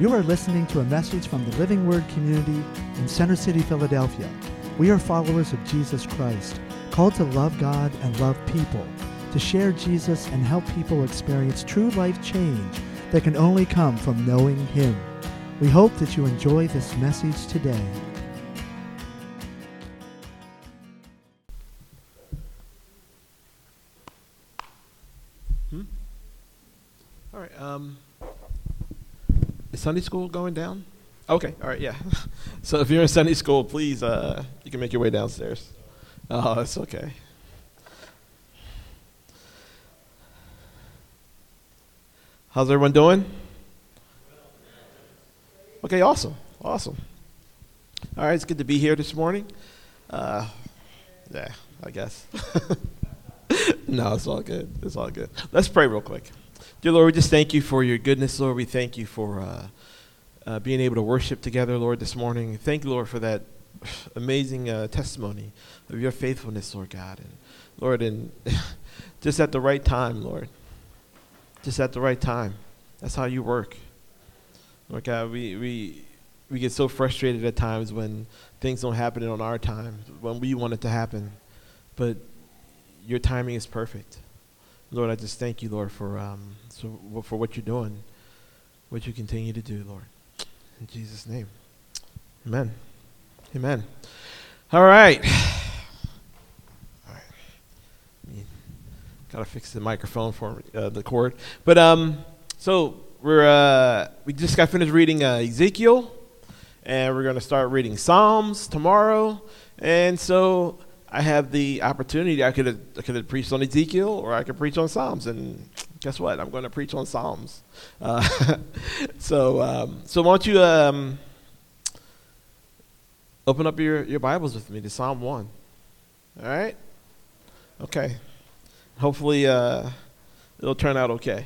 You are listening to a message from the Living Word community in Center City, Philadelphia. We are followers of Jesus Christ, called to love God and love people, to share Jesus and help people experience true life change that can only come from knowing Him. We hope that you enjoy this message today. Sunday school going down? Okay. All right. Yeah. so if you're in Sunday school, please, uh, you can make your way downstairs. Oh, that's okay. How's everyone doing? Okay. Awesome. Awesome. All right. It's good to be here this morning. Uh, yeah. I guess. no, it's all good. It's all good. Let's pray real quick. Dear Lord, we just thank you for your goodness, Lord. We thank you for uh, uh, being able to worship together, Lord, this morning. Thank you, Lord, for that amazing uh, testimony of your faithfulness, Lord God. And Lord, and just at the right time, Lord. Just at the right time. That's how you work. Lord God, we, we, we get so frustrated at times when things don't happen on our time, when we want it to happen. But your timing is perfect. Lord, I just thank you, Lord, for um, for what you're doing, what you continue to do, Lord. In Jesus' name, Amen. Amen. All right. All right. Gotta fix the microphone for uh, the cord, but um, so we're uh, we just got finished reading uh, Ezekiel, and we're gonna start reading Psalms tomorrow, and so I have the opportunity. I could have, I could have preached on Ezekiel, or I could preach on Psalms. And guess what? I'm going to preach on Psalms. Uh, so, um, so why don't you um, open up your, your Bibles with me to Psalm one? All right. Okay. Hopefully, uh, it'll turn out okay.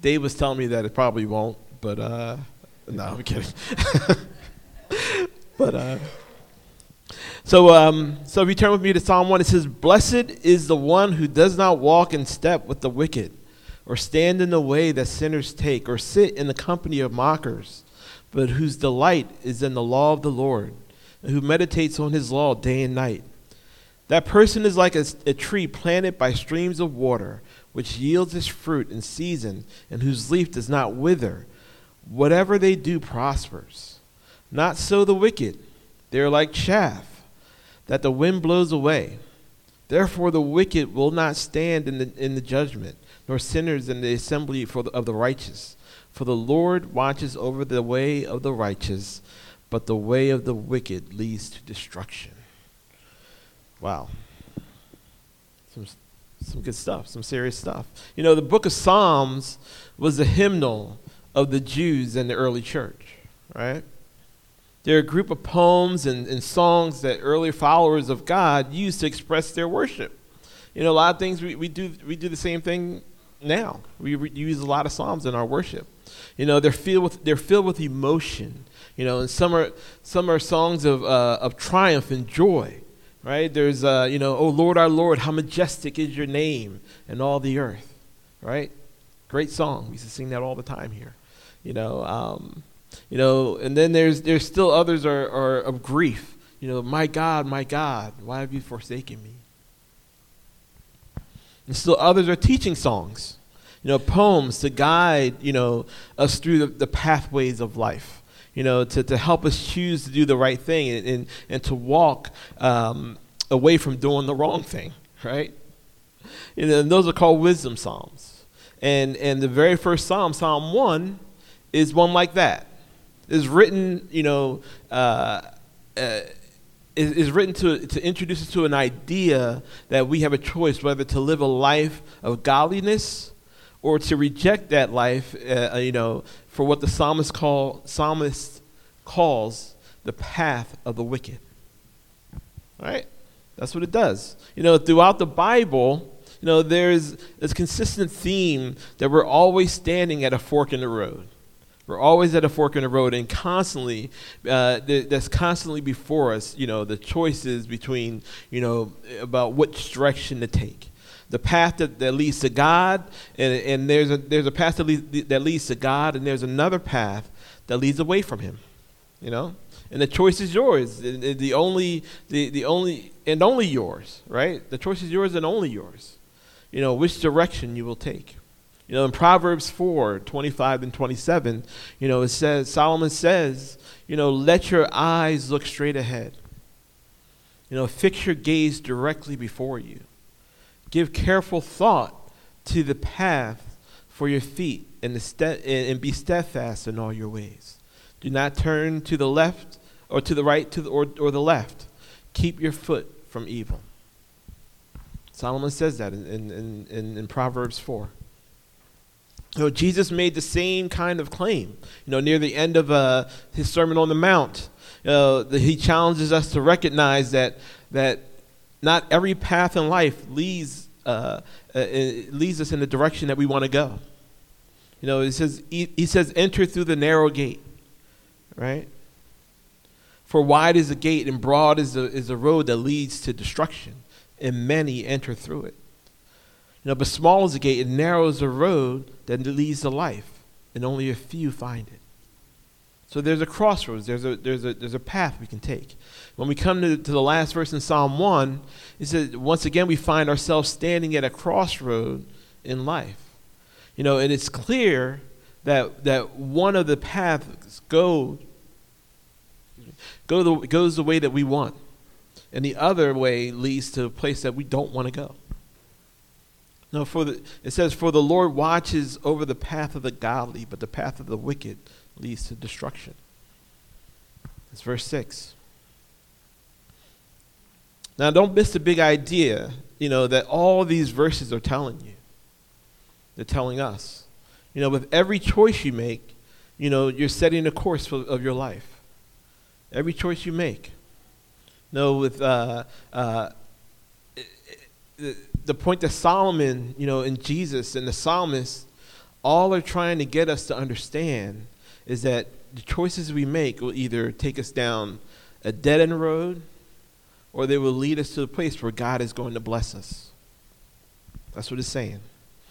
Dave was telling me that it probably won't, but uh, no, I'm kidding. but. So, um, so if you turn with me to Psalm 1, it says, Blessed is the one who does not walk in step with the wicked, or stand in the way that sinners take, or sit in the company of mockers, but whose delight is in the law of the Lord, and who meditates on his law day and night. That person is like a, a tree planted by streams of water, which yields its fruit in season, and whose leaf does not wither. Whatever they do prospers. Not so the wicked. They are like chaff that the wind blows away. Therefore, the wicked will not stand in the, in the judgment, nor sinners in the assembly the, of the righteous. For the Lord watches over the way of the righteous, but the way of the wicked leads to destruction. Wow. Some, some good stuff, some serious stuff. You know, the book of Psalms was the hymnal of the Jews in the early church, right? They're a group of poems and, and songs that early followers of God used to express their worship. You know, a lot of things we, we do we do the same thing now. We re- use a lot of psalms in our worship. You know, they're filled with they're filled with emotion. You know, and some are some are songs of uh, of triumph and joy. Right? There's uh, you know, oh Lord our Lord, how majestic is your name in all the earth. Right? Great song. We used to sing that all the time here. You know, um, you know, and then there's there's still others are, are of grief. You know, my God, my God, why have you forsaken me? And still others are teaching songs, you know, poems to guide, you know, us through the, the pathways of life, you know, to, to help us choose to do the right thing and, and, and to walk um, away from doing the wrong thing, right? Know, and those are called wisdom psalms. And, and the very first psalm, Psalm 1, is one like that is written, you know, uh, uh, is, is written to, to introduce us to an idea that we have a choice whether to live a life of godliness or to reject that life, uh, uh, you know, for what the psalmist, call, psalmist calls the path of the wicked. Right? That's what it does. You know, throughout the Bible, you know, there's this consistent theme that we're always standing at a fork in the road. We're always at a fork in the road, and constantly, uh, th- that's constantly before us. You know, the choices between, you know, about which direction to take. The path that, that leads to God, and, and there's a there's a path that leads, that leads to God, and there's another path that leads away from him. You know? And the choice is yours. The, the only the, the only and only yours, right? The choice is yours and only yours. You know, which direction you will take. You know, in Proverbs 4, 25 and 27, you know, it says, Solomon says, you know, let your eyes look straight ahead. You know, fix your gaze directly before you. Give careful thought to the path for your feet and, ste- and be steadfast in all your ways. Do not turn to the left or to the right to the, or, or the left. Keep your foot from evil. Solomon says that in, in, in, in Proverbs 4. You know, Jesus made the same kind of claim. You know, near the end of uh, his Sermon on the Mount, uh, the, he challenges us to recognize that that not every path in life leads uh, uh leads us in the direction that we want to go. You know, he says he, he says enter through the narrow gate, right? For wide is the gate and broad is the is the road that leads to destruction, and many enter through it. You know, but small is the gate and narrow is the road that leads to life, and only a few find it. So there's a crossroads, there's a, there's a, there's a path we can take. When we come to, to the last verse in Psalm 1, it says, once again, we find ourselves standing at a crossroad in life. You know, and it's clear that, that one of the paths go, go the, goes the way that we want, and the other way leads to a place that we don't want to go. No, for the, it says, For the Lord watches over the path of the godly, but the path of the wicked leads to destruction. It's verse 6. Now, don't miss the big idea, you know, that all these verses are telling you. They're telling us. You know, with every choice you make, you know, you're setting a course for, of your life. Every choice you make. no, with uh, uh, the point that Solomon, you know, and Jesus and the psalmist, all are trying to get us to understand is that the choices we make will either take us down a dead end road or they will lead us to a place where God is going to bless us. That's what it's saying.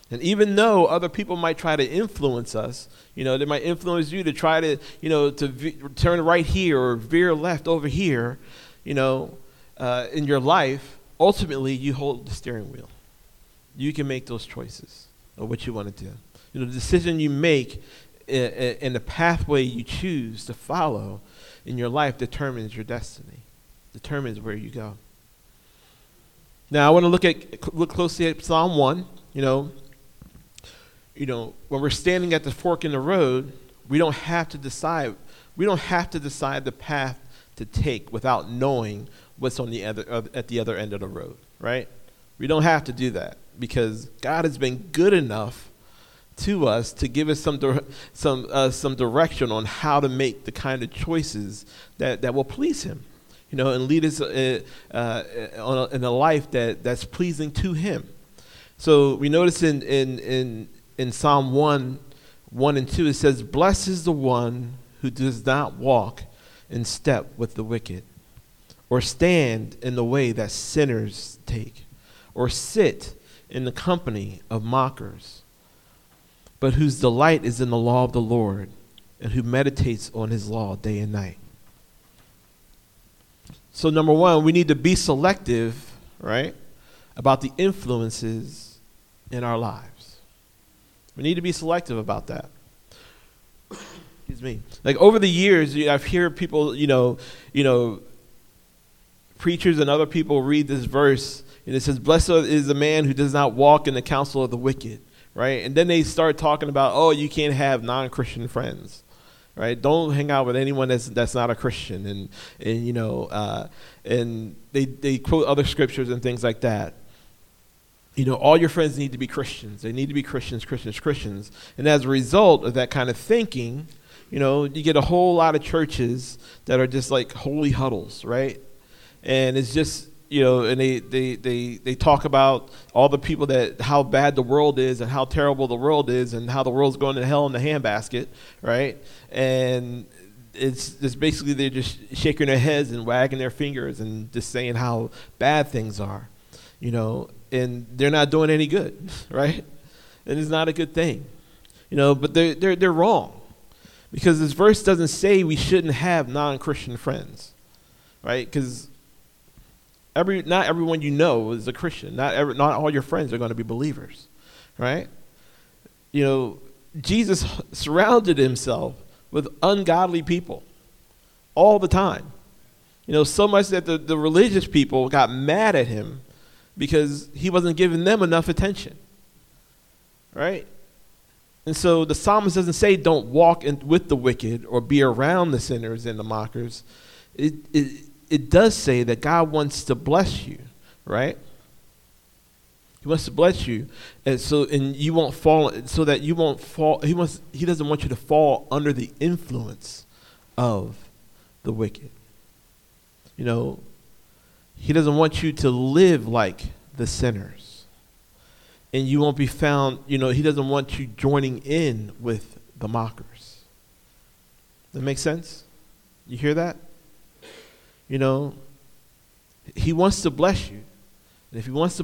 And even though other people might try to influence us, you know, they might influence you to try to, you know, to v- turn right here or veer left over here, you know, uh, in your life, ultimately you hold the steering wheel. You can make those choices of what you want to do. You know, the decision you make and the pathway you choose to follow in your life determines your destiny, determines where you go. Now, I want to look at look closely at Psalm one. You know, you know, when we're standing at the fork in the road, we don't have to decide. We don't have to decide the path to take without knowing what's on the other uh, at the other end of the road, right? We don't have to do that because God has been good enough to us to give us some some uh, some direction on how to make the kind of choices that, that will please Him, you know, and lead us uh, uh, on a, in a life that, that's pleasing to Him. So we notice in in in in Psalm one, one and two, it says, "Blessed is the one who does not walk in step with the wicked, or stand in the way that sinners take, or sit in the company of mockers." but whose delight is in the law of the Lord, and who meditates on his law day and night. So, number one, we need to be selective, right, about the influences in our lives. We need to be selective about that. Excuse me. Like over the years, I've heard people, you know, you know, preachers and other people read this verse, and it says, "Blessed is the man who does not walk in the counsel of the wicked." right? And then they start talking about, oh, you can't have non-Christian friends, right? Don't hang out with anyone that's that's not a Christian, and and you know, uh, and they they quote other scriptures and things like that. You know, all your friends need to be Christians. They need to be Christians, Christians, Christians. And as a result of that kind of thinking, you know, you get a whole lot of churches that are just like holy huddles, right? And it's just you know, and they, they, they, they talk about all the people that how bad the world is and how terrible the world is and how the world's going to hell in the handbasket, right? And it's just basically they're just shaking their heads and wagging their fingers and just saying how bad things are, you know, and they're not doing any good, right? And it's not a good thing, you know. But they're they're they're wrong, Because this verse doesn't say we shouldn't have non Christian friends, right? Because every, not everyone you know is a Christian. Not, every, not all your friends are going to be believers, right? You know, Jesus surrounded himself with ungodly people all the time. You know, so much that the, the religious people got mad at him because he wasn't giving them enough attention. Right? And so the psalmist doesn't say don't walk in, with the wicked or be around the sinners and the mockers. It, it, it does say that God wants to bless you, right? He wants to bless you, and so and you won't fall, so that you won't fall. He wants. He doesn't want you to fall under the influence of the wicked. You know, he doesn't want you to live like the sinners. And you won't be found, you know, he doesn't want you joining in with the mockers. That makes sense? You hear that? You know, he wants to bless you. And if he wants to,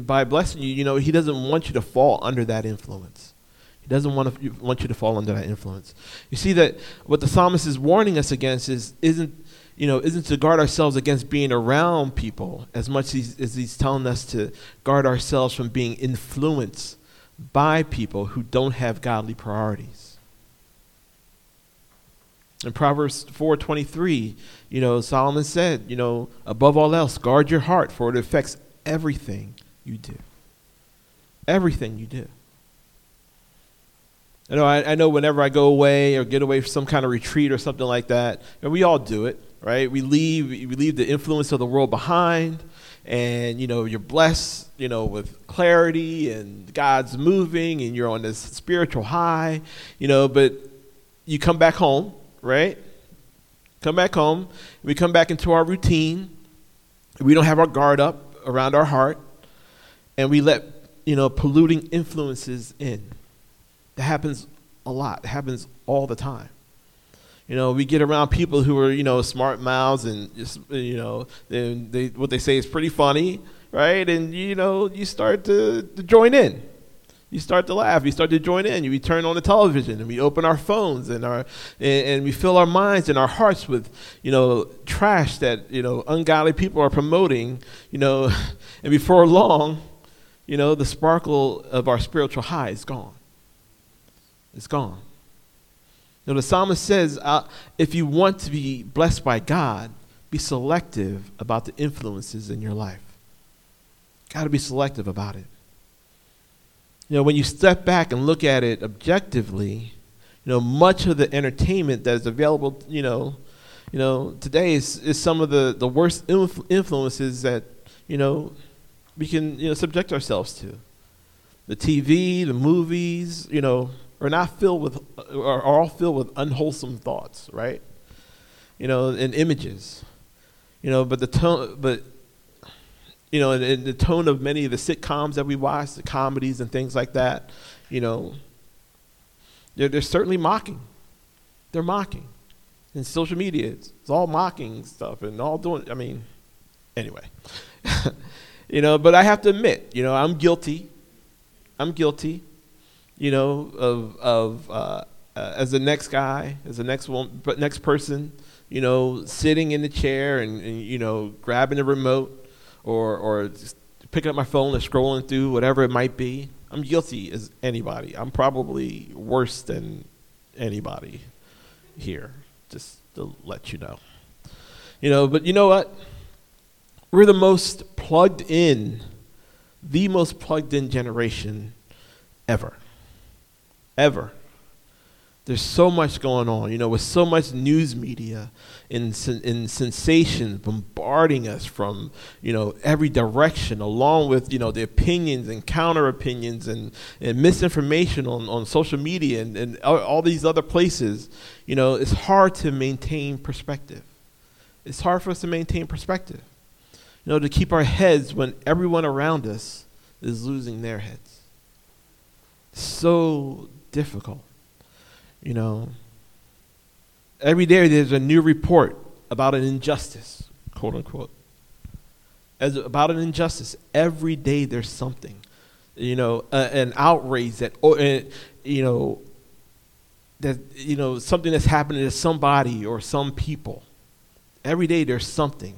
by blessing you, you know, he doesn't want you to fall under that influence. He doesn't want, to, want you to fall under that influence. You see that what the psalmist is warning us against is isn't you know isn't to guard ourselves against being around people as much as, as he's telling us to guard ourselves from being influenced by people who don't have godly priorities. In Proverbs 4:23, you know, Solomon said, you know, above all else, guard your heart for it affects everything you do. Everything you do. I know, I, I, know whenever I go away or get away from some kind of retreat or something like that, and we all do it, right? We leave, we leave the influence of the world behind, and you know you're blessed, you know, with clarity and God's moving, and you're on this spiritual high, you know. But you come back home, right? Come back home. We come back into our routine. We don't have our guard up around our heart, and we let you know polluting influences in. That happens a lot. It happens all the time. You know, we get around people who are, you know, smart mouths and just, you know, and they, what they say is pretty funny, right? And, you know, you start to, to join in. You start to laugh. You start to join in. We turn on the television and we open our phones and our and, and we fill our minds and our hearts with, you know, trash that you know ungodly people are promoting. You know, and before long, you know, the sparkle of our spiritual high is gone. It's gone. You know, the psalmist says uh, if you want to be blessed by God, be selective about the influences in your life. Got to be selective about it. You know, when you step back and look at it objectively, you know, much of the entertainment that is available, you know, you know, today is, is some of the, the worst influences that, you know, we can, you know, subject ourselves to. The TV, the movies, you know, are not filled with, are all filled with unwholesome thoughts, right? You know, and images. You know, but the tone, but, you know, and, the tone of many of the sitcoms that we watch, the comedies and things like that, you know, they're, they're certainly mocking. They're mocking. And social media, it's, it's all mocking stuff and all doing, I mean, anyway. you know, but I have to admit, you know, I'm guilty. I'm guilty you know, of of uh, uh, as the next guy, as the next one, next person, you know, sitting in the chair and, and you know, grabbing the remote, or or picking up my phone and scrolling through whatever it might be. I'm guilty as anybody. I'm probably worse than anybody here. Just to let you know. You know, but you know what? We're the most plugged in, the most plugged in generation ever ever. There's so much going on, you know, with so much news media and, and sensations bombarding us from, you know, every direction, along with, you know, the opinions and counter opinions and, and misinformation on, on social media and, and all these other places, you know, it's hard to maintain perspective. It's hard for us to maintain perspective, you know, to keep our heads when everyone around us is losing their heads. So difficult. You know, every day there's a new report about an injustice, quote unquote. As about an injustice, every day there's something, you know, uh, an outrage that, or, uh, you know, that you know something that's happening to somebody or some people. Every day there's something.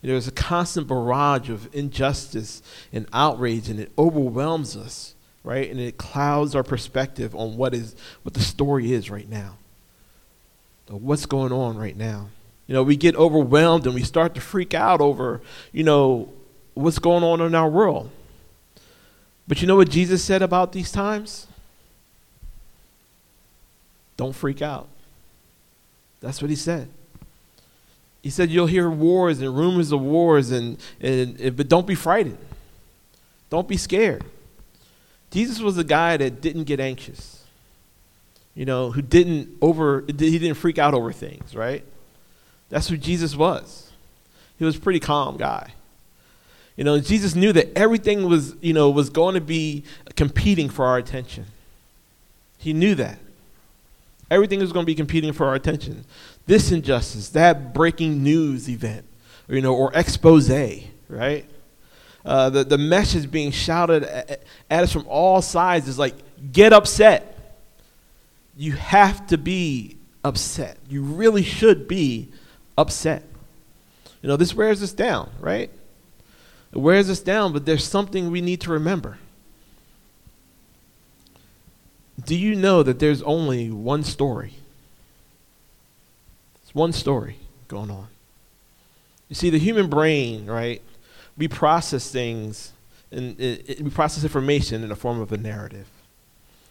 There's a constant barrage of injustice and outrage, and it overwhelms us, right? And it clouds our perspective on what is what the story is right now. What's going on right now? You know, we get overwhelmed and we start to freak out over, you know, what's going on in our world. But you know what Jesus said about these times? Don't freak out. That's what he said. He said you'll hear wars and rumors of wars, and, and, but don't be frightened. Don't be scared. Jesus was a guy that didn't get anxious. You know, who didn't over he didn't freak out over things, right? That's who Jesus was. He was a pretty calm guy. You know, Jesus knew that everything was, you know, was going to be competing for our attention. He knew that. Everything was going to be competing for our attention. This injustice, that breaking news event, you know, or expose, right? Uh, the, the message being shouted at, at us from all sides is like, get upset. You have to be upset. You really should be upset. You know, this wears us down, right? It wears us down, but there's something we need to remember. Do you know that there's only one story? It's one story going on. You see, the human brain, right? We process things and we process information in the form of a narrative.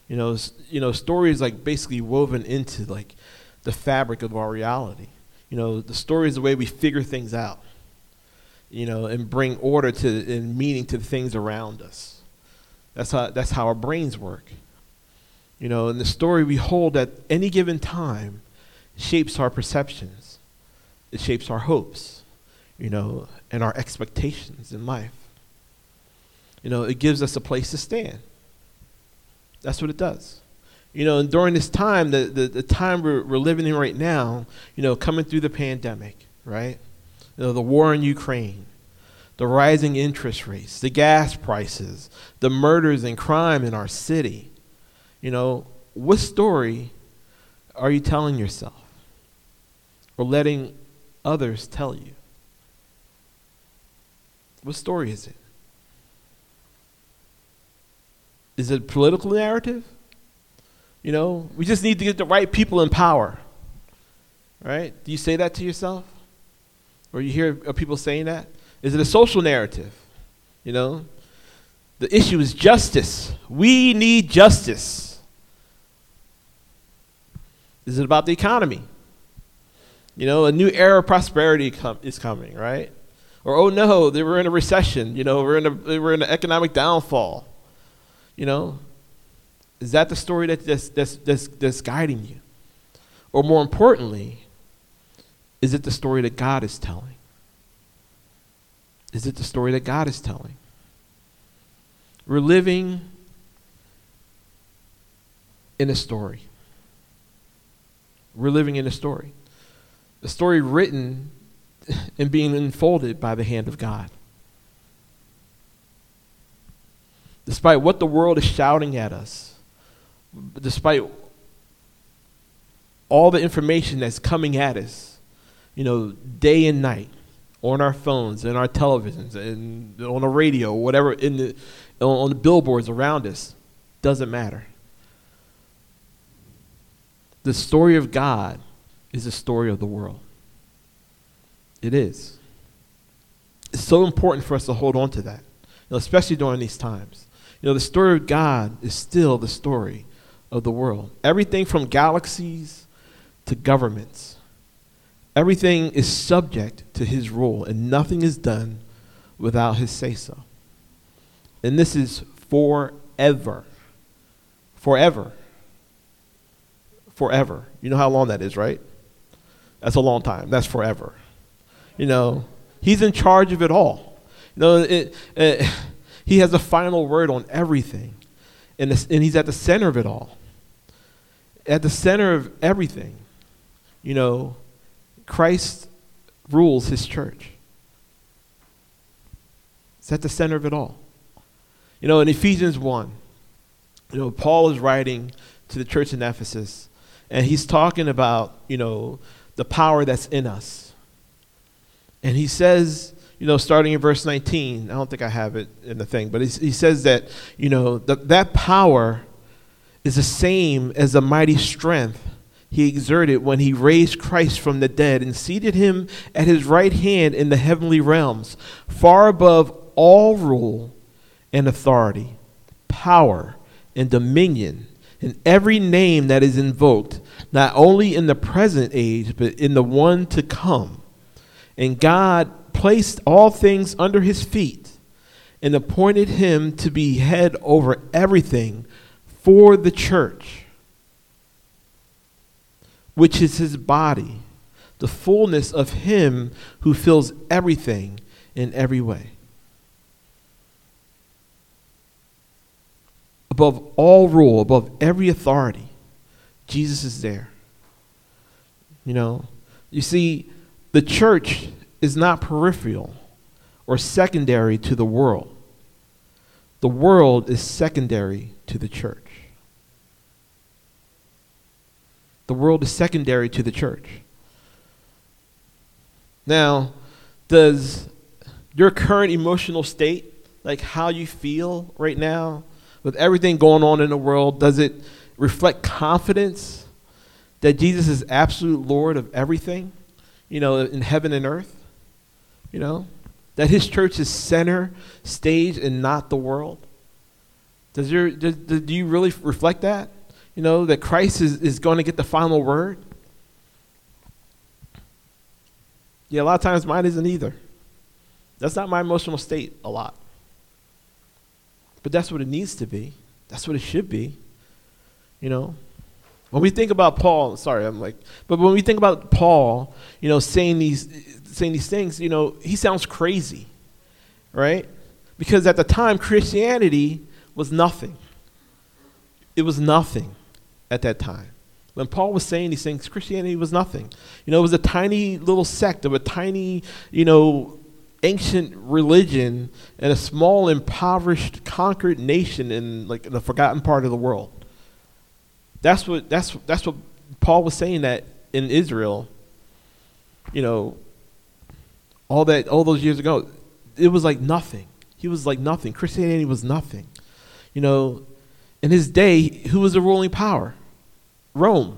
You know, you know, stories like basically woven into like the fabric of our reality. You know, the story is the way we figure things out. You know, and bring order to and meaning to the things around us. That's how that's how our brains work. You know, and the story we hold at any given time shapes our perceptions. It shapes our hopes, you know, and our expectations in life. You know, it gives us a place to stand. That's what it does. You know, and during this time, the, the, the time we're, we're living in right now, you know, coming through the pandemic, right? You know, the war in Ukraine, the rising interest rates, the gas prices, the murders and crime in our city, you know, what story are you telling yourself or letting others tell you? What story is it? Is it a political narrative? You know, we just need to get the right people in power. Right? Do you say that to yourself? Or you hear people saying that? Is it a social narrative? You know, the issue is justice. We need justice. Is it about the economy? You know, a new era of prosperity com- is coming, right? Or oh no, they were in a recession. You know, we're in a we're in an economic downfall. You know, is that the story that, that's, that's, that's, that's guiding you? Or more importantly, is it the story that God is telling? Is it the story that God is telling? We're living in a story. We're living in a story. A story written and being unfolded by the hand of God. Despite what the world is shouting at us, despite all the information that's coming at us, you know, day and night, on our phones and our televisions and on the radio, whatever in the on the billboards around us, doesn't matter the story of God is the story of the world. It is. It's so important for us to hold on to that, you know, especially during these times. You know, the story of God is still the story of the world. Everything from galaxies to governments, everything is subject to his rule, and nothing is done without his say so. And this is forever. Forever forever. You know how long that is, right? That's a long time. That's forever. You know, he's in charge of it all. You know, it, it, he has the final word on everything, and, and he's at the center of it all. At the center of everything, you know, Christ rules his church. It's at the center of it all. You know, in Ephesians 1, you know, Paul is writing to the church in Ephesus, and he's talking about, you know, the power that's in us. And he says, you know, starting in verse 19, I don't think I have it in the thing, but he, he says that, you know, the, that power is the same as the mighty strength he exerted when he raised Christ from the dead and seated him at his right hand in the heavenly realms, far above all rule and authority, power and dominion, and every name that is invoked, not only in the present age, but in the one to come. And God placed all things under his feet and appointed him to be head over everything for the church which is his body, the fullness of him who fills everything in every way. Above all rule, above every authority, Jesus is there. You know, you see, the church is not peripheral or secondary to the world. The world is secondary to the church. The world is secondary to the church. Now, does your current emotional state, like how you feel right now, with everything going on in the world, does it reflect confidence that Jesus is absolute Lord of everything, you know, in heaven and earth? You know, that his church is center stage and not the world? Does your, does, do you really reflect that? you know, that Christ is, is going to get the final word? Yeah, a lot of times mine isn't either. That's not my emotional state a lot. But that's what it needs to be. That's what it should be. You know? When we think about Paul, sorry, I'm like, but when we think about Paul, you know, saying these saying these things, you know, he sounds crazy. Right? Because at the time Christianity was nothing. It was nothing at that time. When Paul was saying these things, Christianity was nothing. You know, it was a tiny little sect of a tiny, you know, ancient religion in a small, impoverished, conquered nation in like in the forgotten part of the world. That's what that's that's what Paul was saying that in Israel. You know, all that all those years ago, it was like nothing. He was like nothing. Christianity was nothing. You know, in his day, who was the ruling power? Rome,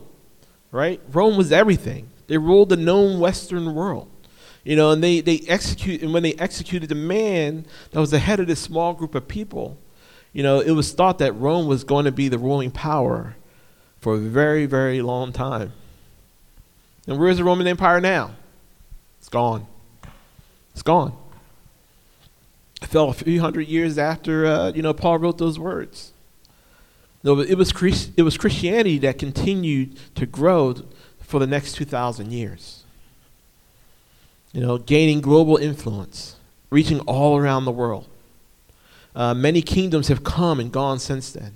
right? Rome was everything. They ruled the known Western world. You know, and they, they execute and when they executed the man that was the head of this small group of people, you know, it was thought that Rome was going to be the ruling power for a very, very long time. And where is the Roman Empire now? It's gone. It's gone. It fell a few hundred years after, uh, you know, Paul wrote those words. No, but it was, Christ, it was Christianity that continued to grow for the next 2,000 years. You know, gaining global influence, reaching all around the world. Uh, many kingdoms have come and gone since then.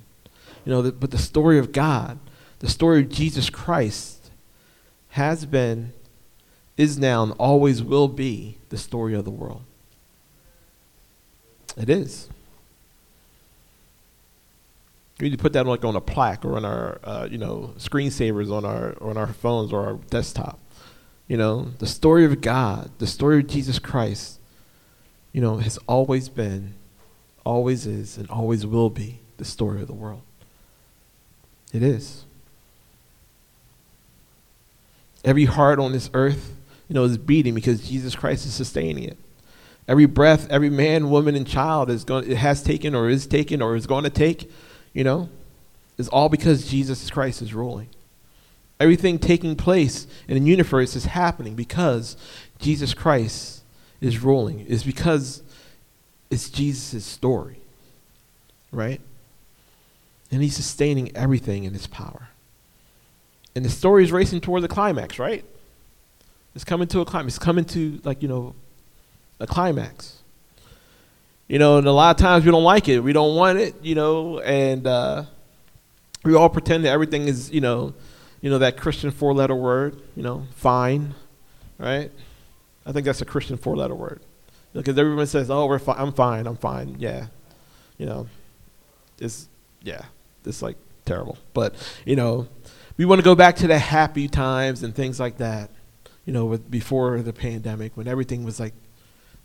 You know, the, but the story of God, the story of Jesus Christ, has been, is now, and always will be the story of the world. It is. We need to put that like on a plaque or on our, uh, you know, screensavers on our on our phones or our desktop. You know, the story of God, the story of Jesus Christ, you know, has always been, always is, and always will be the story of the world. It is. Every heart on this earth, you know, is beating because Jesus Christ is sustaining it. Every breath, every man, woman, and child is going, it has taken or is taken or is going to take you know, is all because Jesus Christ is ruling. Everything taking place in the universe is happening because Jesus Christ is ruling. It's because it's Jesus' story. Right? And he's sustaining everything in his power. And the story is racing toward the climax, right? It's coming to a climax. It's coming to like, you know, a climax. You know, and a lot of times we don't like it. We don't want it, you know, and uh, we all pretend that everything is, you know, you know that Christian four-letter word, you know, fine, right? I think that's a Christian four-letter word because everyone says, "Oh, we're I'm fine, I'm fine." Yeah, you know, it's yeah, it's like terrible, but you know, We want to go back to the happy times and things like that, you know, with, before the pandemic when everything was like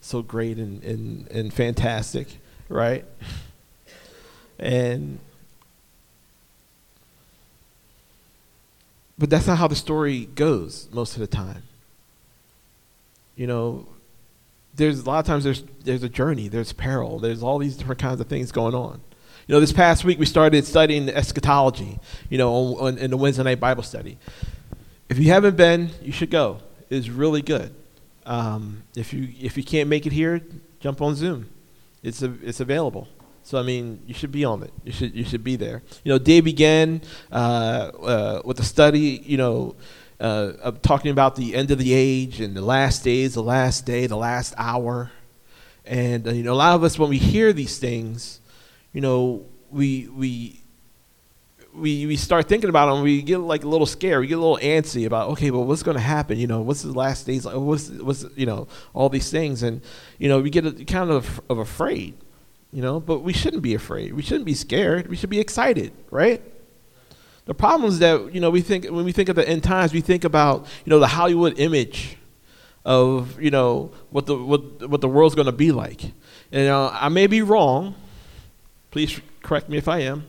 so great and, and, and fantastic, right? And but that's not how the story goes most of the time. You know, there's a lot of times there's there's a journey, there's peril, there's all these different kinds of things going on. You know, this past week we started studying eschatology, you know, on, on, in the Wednesday night Bible study. If you haven't been, you should go. It's really good. Um, if you if you can't make it here, jump on Zoom. It's a, it's available. So I mean, you should be on it. You should you should be there. You know, day began uh, uh, with a study. You know, uh, of talking about the end of the age and the last days, the last day, the last hour, and uh, you know, a lot of us when we hear these things, you know, we we we we start thinking about them. We get like a little scared. We get a little antsy about okay, well, what's going to happen? You know, what's the last days? Like? What's what's you know all these things, and you know, we get a, kind of of afraid. You know, but we shouldn't be afraid. We shouldn't be scared. We should be excited, right? The problem is that you know we think when we think of the end times, we think about you know the Hollywood image of you know what the what what the world's going to be like. And uh, I may be wrong. Please correct me if I am.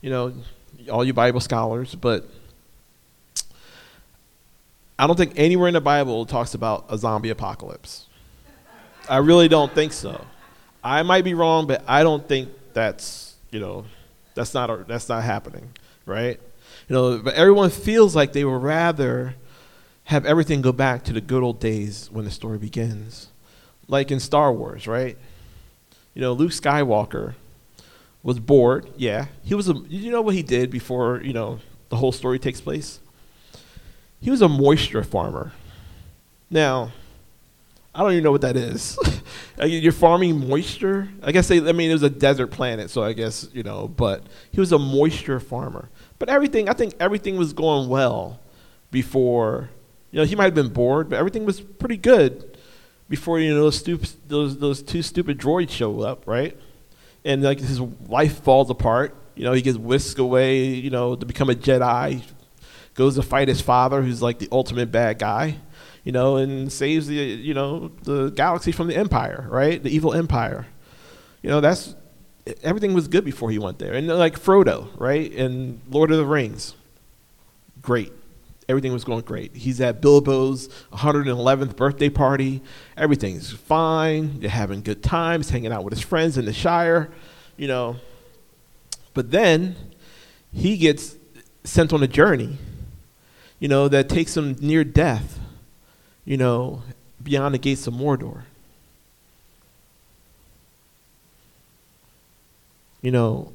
You know, all you Bible scholars, but I don't think anywhere in the Bible talks about a zombie apocalypse. I really don't think so. I might be wrong, but I don't think that's you know that's not a, that's not happening right? You know, but everyone feels like they would rather have everything go back to the good old days when the story begins. Like in Star Wars, right? You know, Luke Skywalker was bored. Yeah, he was a. You know what he did before you know the whole story takes place? He was a moisture farmer. Now, I don't even know what that is. You're farming moisture. I guess they. I mean, it was a desert planet, so I guess you know. But he was a moisture farmer. But everything, I think everything was going well before. You know, he might have been bored, but everything was pretty good before you know those, stup- those those two stupid droids show up, right? And like his life falls apart. You know, he gets whisked away. You know, to become a Jedi. Goes to fight his father, who's like the ultimate bad guy. You know, and saves the you know the galaxy from the Empire, right? The evil Empire. You know, that's everything was good before he went there. And like Frodo, right? And Lord of the Rings, great. Everything was going great. He's at Bilbo's 111th birthday party. Everything's fine. They're having good times, hanging out with his friends in the Shire, you know. But then he gets sent on a journey, you know, that takes him near death, you know, beyond the gates of Mordor. you know,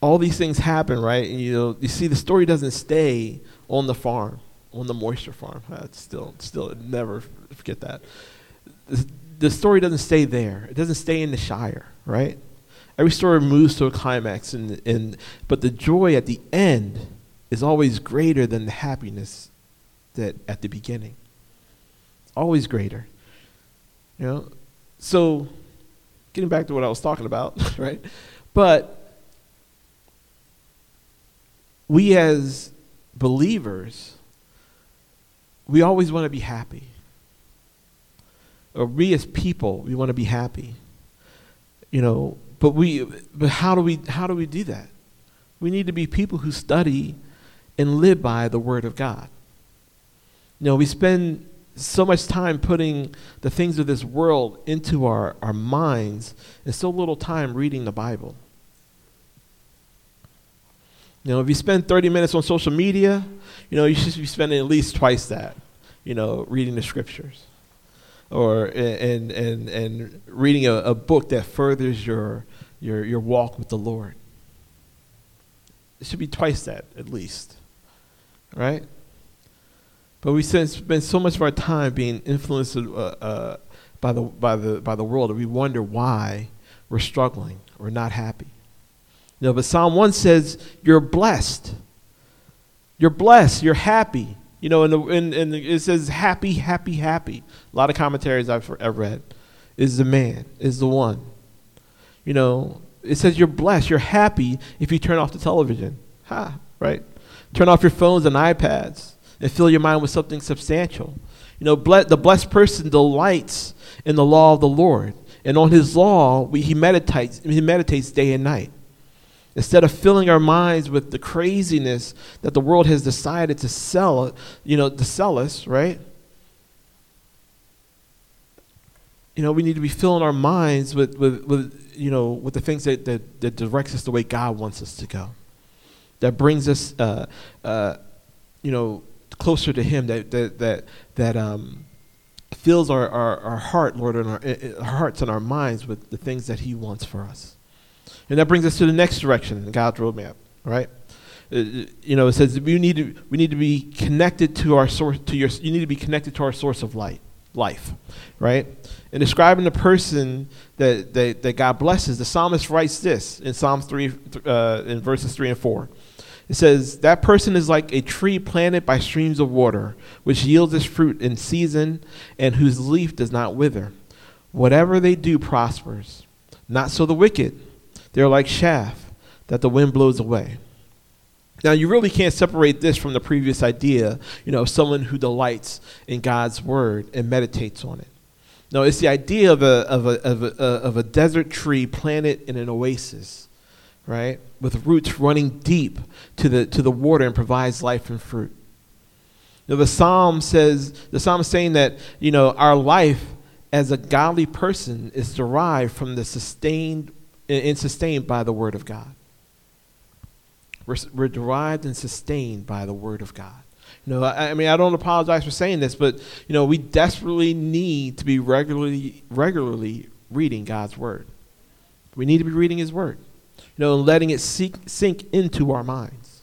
all these things happen, right? And you know, you see, the story doesn't stay on the farm, on the moisture farm. Uh, That's still, still, never forget that. The story doesn't stay there. It doesn't stay in the Shire, right? Every story moves to a climax, and, and but the joy at the end is always greater than the happiness that at the beginning. Always greater. You know, so getting back to what I was talking about, right? But we as believers, we always want to be happy. Or we as people, we want to be happy. You know, but we but how do we how do we do that? We need to be people who study and live by the word of God. You know, we spend so much time putting the things of this world into our, our minds and so little time reading the Bible. You know, if you spend 30 minutes on social media, you know, you should be spending at least twice that, you know, reading the scriptures or and and and reading a, a book that furthers your your your walk with the Lord. It should be twice that at least. Right? But we spend so much of our time being influenced uh, uh, by, the, by, the, by the world that we wonder why we're struggling or not happy. You know, but Psalm 1 says, You're blessed. You're blessed. You're happy. You know, and, the, and, and it says, Happy, happy, happy. A lot of commentaries I've, I've read. Is the man, is the one. You know, it says you're blessed, you're happy if you turn off the television. Ha, right? Turn off your phones and iPads and fill your mind with something substantial. You know, ble- the blessed person delights in the law of the Lord, and on his law we, he meditates. He meditates day and night. Instead of filling our minds with the craziness that the world has decided to sell, you know, to sell us, right? You know, we need to be filling our minds with, with, with you know, with the things that, that, that directs us the way God wants us to go. That brings us, uh, uh, you know, closer to Him. That that that that um, fills our, our, our heart, Lord, and our, our hearts and our minds with the things that He wants for us. And that brings us to the next direction God's roadmap, right? Uh, you know, it says we need to we need to be connected to our source to your you need to be connected to our source of light, life, right? In describing the person that, that, that God blesses, the psalmist writes this in Psalms three uh, in verses three and four. It says, That person is like a tree planted by streams of water, which yields its fruit in season and whose leaf does not wither. Whatever they do prospers. Not so the wicked. They're like chaff that the wind blows away. Now, you really can't separate this from the previous idea, you know, of someone who delights in God's word and meditates on it. No, it's the idea of a, of a, of a, uh, of a desert tree planted in an oasis right? With roots running deep to the, to the water and provides life and fruit. Now, the psalm says, the psalm is saying that, you know, our life as a godly person is derived from the sustained and sustained by the word of God. We're, we're derived and sustained by the word of God. You know, I, I mean, I don't apologize for saying this, but, you know, we desperately need to be regularly, regularly reading God's word. We need to be reading his word you know, and letting it sink, sink into our minds.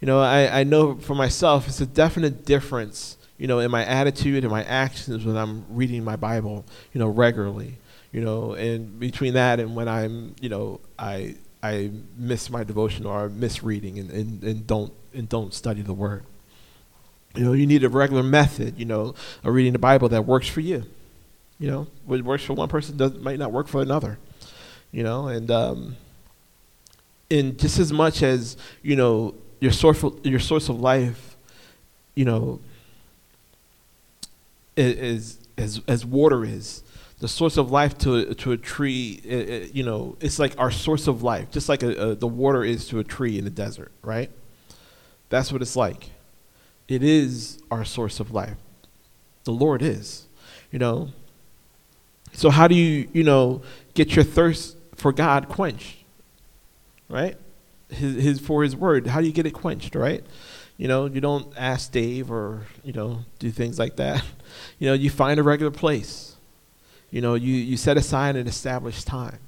You know, I, I know for myself, it's a definite difference, you know, in my attitude and my actions when I'm reading my Bible, you know, regularly. You know, and between that and when I'm, you know, I I miss my devotion or I miss reading and, and, and don't and don't study the word. You know, you need a regular method, you know, of reading the Bible that works for you. You know, what works for one person does might not work for another. You know, and um, in just as much as you know your source of, your source of life, you know, is as as water is the source of life to to a tree. It, it, you know, it's like our source of life, just like a, a, the water is to a tree in the desert, right? That's what it's like. It is our source of life. The Lord is, you know. So how do you, you know, get your thirst for God quenched? right? His, his for his word. How do you get it quenched, right? You know, you don't ask Dave or you know do things like that. You know, you find a regular place. You know, you you set aside an established time.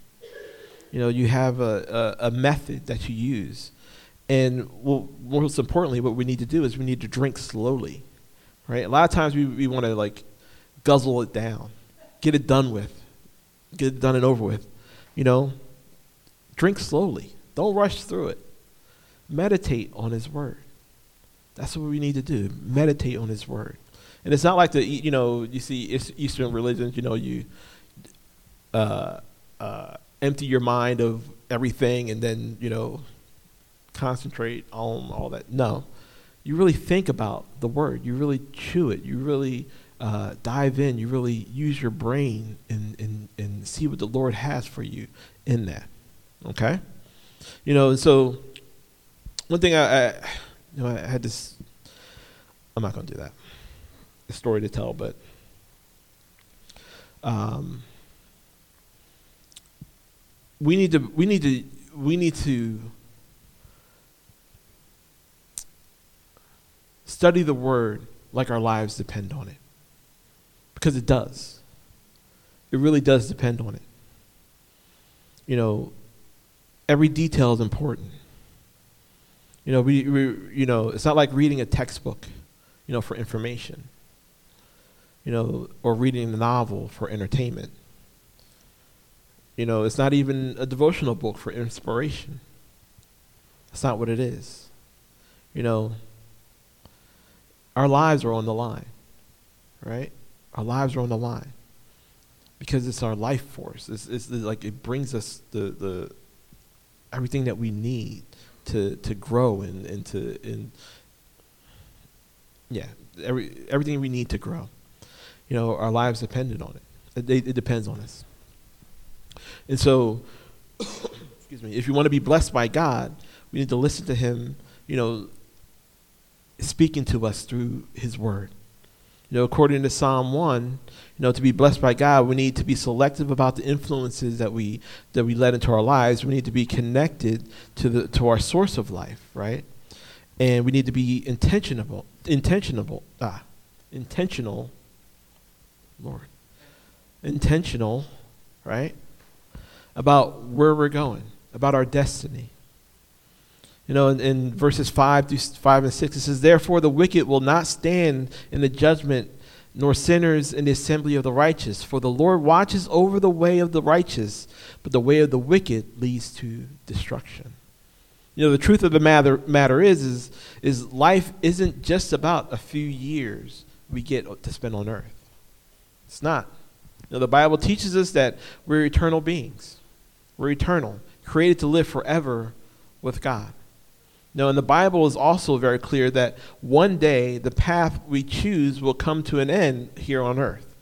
You know, you have a, a, a method that you use. And well, most importantly, what we need to do is we need to drink slowly, right? A lot of times we, we want to like guzzle it down, get it done with, get it done and over with. You know, drink slowly. Don't rush through it. Meditate on His Word. That's what we need to do. Meditate on His Word. And it's not like the you know you see Eastern religions. You know you uh, uh, empty your mind of everything and then you know concentrate on all that. No, you really think about the Word. You really chew it. You really uh, dive in. You really use your brain and, and and see what the Lord has for you in that. Okay. You know, so one thing I, I you know, I had this. I'm not to do that. Story to tell, but um, we need to. We need to. We need to study the word like our lives depend on it, because it does. It really does depend on it. You know, every detail is important. You know, we, we, you know, it's not like reading a textbook, you know, for information. You know, or reading a novel for entertainment. You know, it's not even a devotional book for inspiration. That's not what it is. You know, our lives are on the line, right? Our lives are on the line. because it's our life force. It's, it's like it brings us the, the everything that we need to, to grow and, and to and yeah, every, everything we need to grow. You know, our lives dependent on it. It, it depends on us. And so, excuse me, if you want to be blessed by God, we need to listen to Him, you know, speaking to us through His Word. You know, according to Psalm 1, you know, to be blessed by God, we need to be selective about the influences that we that we let into our lives. We need to be connected to the to our source of life, right? And we need to be intentional intentional ah intentional Lord. Intentional, right? About where we're going, about our destiny. You know, in, in, verses 5 through 5 and 6, it says, Therefore the wicked will not stand in the judgment, nor sinners in the assembly of the righteous. For the Lord watches over the way of the righteous, but the way of the wicked leads to destruction. You know, the truth of the matter, matter is, is, is life isn't just about a few years we get to spend on earth. It's not. You know, the Bible teaches us that we're eternal beings. We're eternal, created to live forever with God. Now, and the Bible is also very clear that one day the path we choose will come to an end here on earth.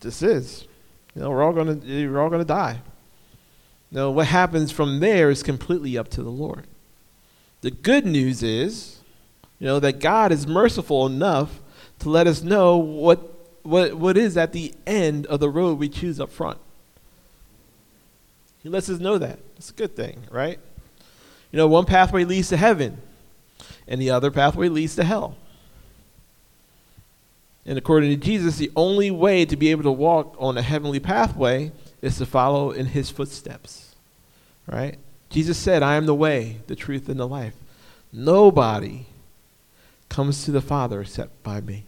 This is. You know, we're all gonna we're all gonna die. Now, what happens from there is completely up to the Lord. The good news is, you know, that God is merciful enough to let us know what what what is at the end of the road we choose up front. He lets us know that. It's a good thing, right? You know, one pathway leads to heaven, and the other pathway leads to hell. And according to Jesus, the only way to be able to walk on a heavenly pathway is to follow in his footsteps. Right? Jesus said, I am the way, the truth, and the life. Nobody comes to the Father except by me.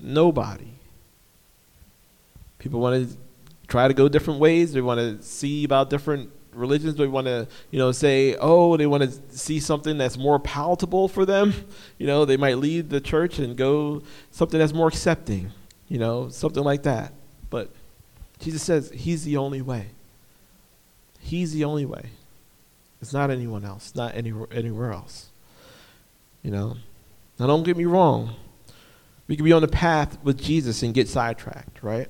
Nobody. People want to try to go different ways. They want to see about different religions. They want to you know say oh they want to see something that's more palatable for them. You know they might leave the church and go something that's more accepting you know something like that. But jesus says he's the only way. He's the only way. It's not anyone else not anywhere, anywhere else. You know? Now don't get me wrong we can be on the path with jesus and get sidetracked right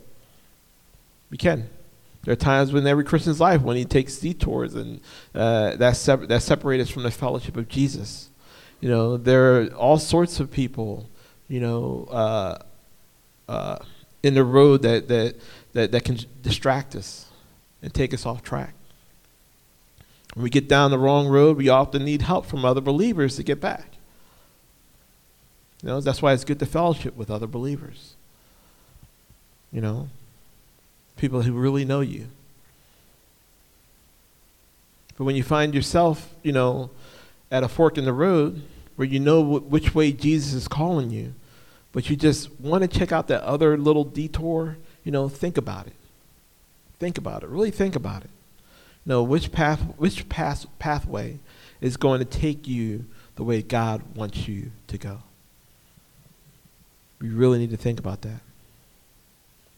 we can there are times when every Christian's life when he takes detours and uh, that, that separate us from the fellowship of Jesus. You know, there are all sorts of people, you know, uh, uh, in the road that, that, that, that can distract us and take us off track. When we get down the wrong road, we often need help from other believers to get back. You know, that's why it's good to fellowship with other believers. You know, people who really know you. But when you find yourself, you know, at a fork in the road where you know w- which way Jesus is calling you, but you just want to check out that other little detour, you know, think about it. Think about it. Really think about it. You know, which path which path pathway is going to take you the way God wants you to go. We really need to think about that.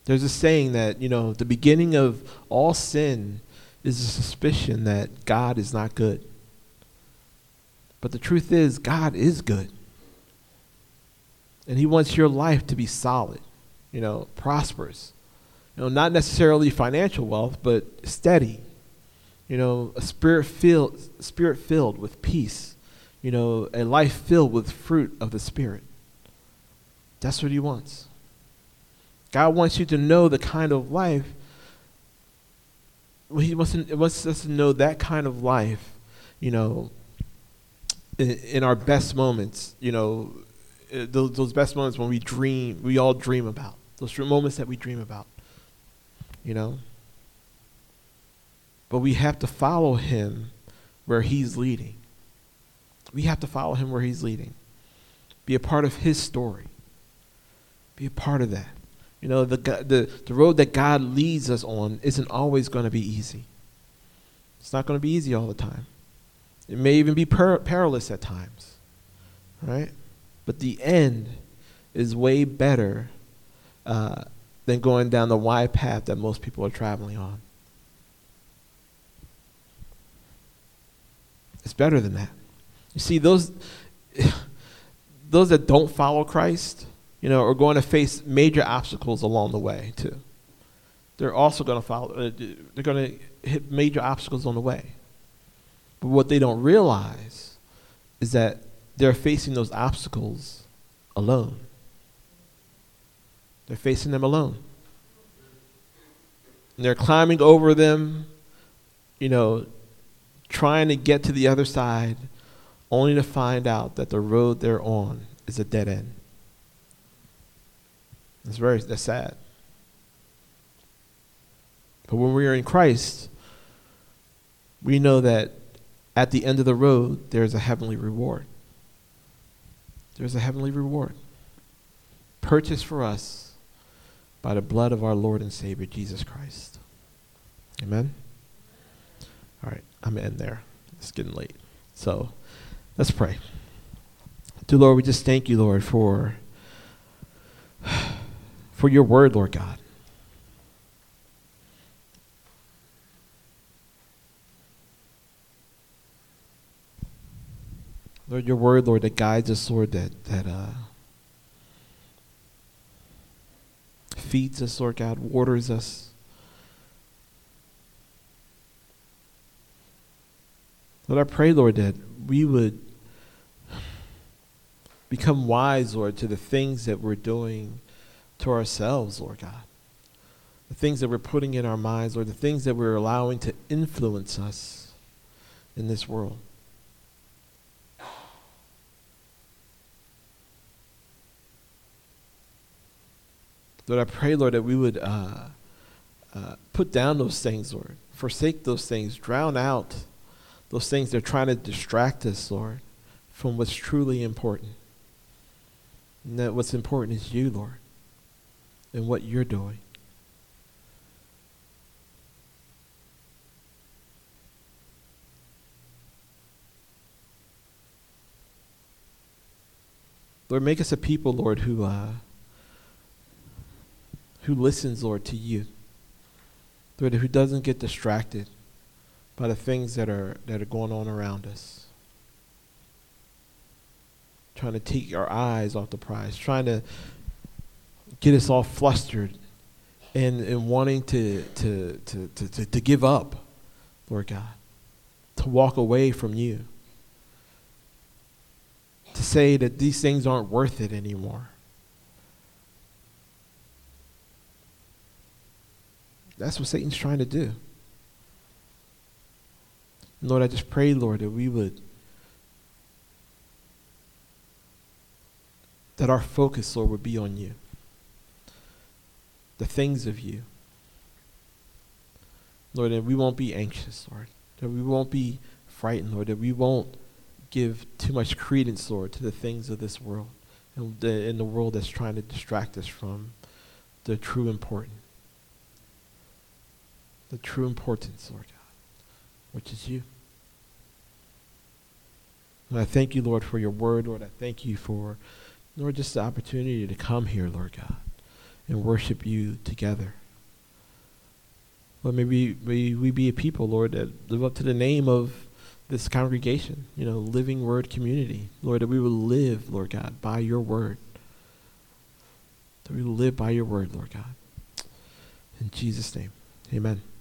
There's a saying that, you know, the beginning of all sin is a suspicion that God is not good. But the truth is, God is good. And He wants your life to be solid, you know, prosperous. You know, not necessarily financial wealth, but steady. You know, a spirit filled, spirit filled with peace. You know, a life filled with fruit of the Spirit. That's what He wants. God wants you to know the kind of life. He wants, us to know that kind of life, you know, in, our best moments, you know, uh, those best moments when we dream, we all dream about. Those moments that we dream about, you know. But we have to follow him where he's leading. We have to follow him where he's leading. Be a part of his story. Be a part of that. You know, the, the, the road that God leads us on isn't always going to be easy. It's not going to be easy all the time. It may even be per- perilous at times, right? But the end is way better uh, than going down the wide path that most people are traveling on. It's better than that. You see, those those that don't follow Christ, you know, are going to face major obstacles along the way too. They're also going to follow. Uh, they're going to hit major obstacles on the way. But what they don't realize is that they're facing those obstacles alone. They're facing them alone. And they're climbing over them, you know, trying to get to the other side, only to find out that the road they're on is a dead end. It's very that's sad. But when we are in Christ, we know that at the end of the road, there's a heavenly reward. There's a heavenly reward purchased for us by the blood of our Lord and Savior, Jesus Christ. Amen? All right, I'm in there. It's getting late. So let's pray. Dear Lord, we just thank you, Lord, for, for your word, Lord God. Lord, your word, Lord, that guides us, Lord, that, that uh, feeds us, Lord God, waters us. Lord, I pray, Lord, that we would become wise, Lord, to the things that we're doing to ourselves, Lord God. The things that we're putting in our minds, Lord, the things that we're allowing to influence us in this world. Lord, I pray, Lord, that we would uh, uh, put down those things, Lord. Forsake those things. Drown out those things that are trying to distract us, Lord, from what's truly important. And that what's important is you, Lord, and what you're doing. Lord, make us a people, Lord, who uh, who listens, Lord, to you. Lord, who doesn't get distracted by the things that are that are going on around us. Trying to take our eyes off the prize, trying to get us all flustered and, and wanting to, to, to, to, to, to give up, Lord God, to walk away from you, to say that these things aren't worth it anymore. That's what Satan's trying to do. Lord, I just pray, Lord, that we would, that our focus, Lord, would be on you, the things of you. Lord, that we won't be anxious, Lord, that we won't be frightened, Lord, that we won't give too much credence, Lord, to the things of this world and the, in the world that's trying to distract us from the true important the true importance, Lord God, which is you. And I thank you, Lord, for your word, Lord. I thank you for, Lord, just the opportunity to come here, Lord God, and worship you together. Lord, maybe we, we be a people, Lord, that live up to the name of this congregation, you know, living word community. Lord, that we will live, Lord God, by your word. That we will live by your word, Lord God. In Jesus' name, amen.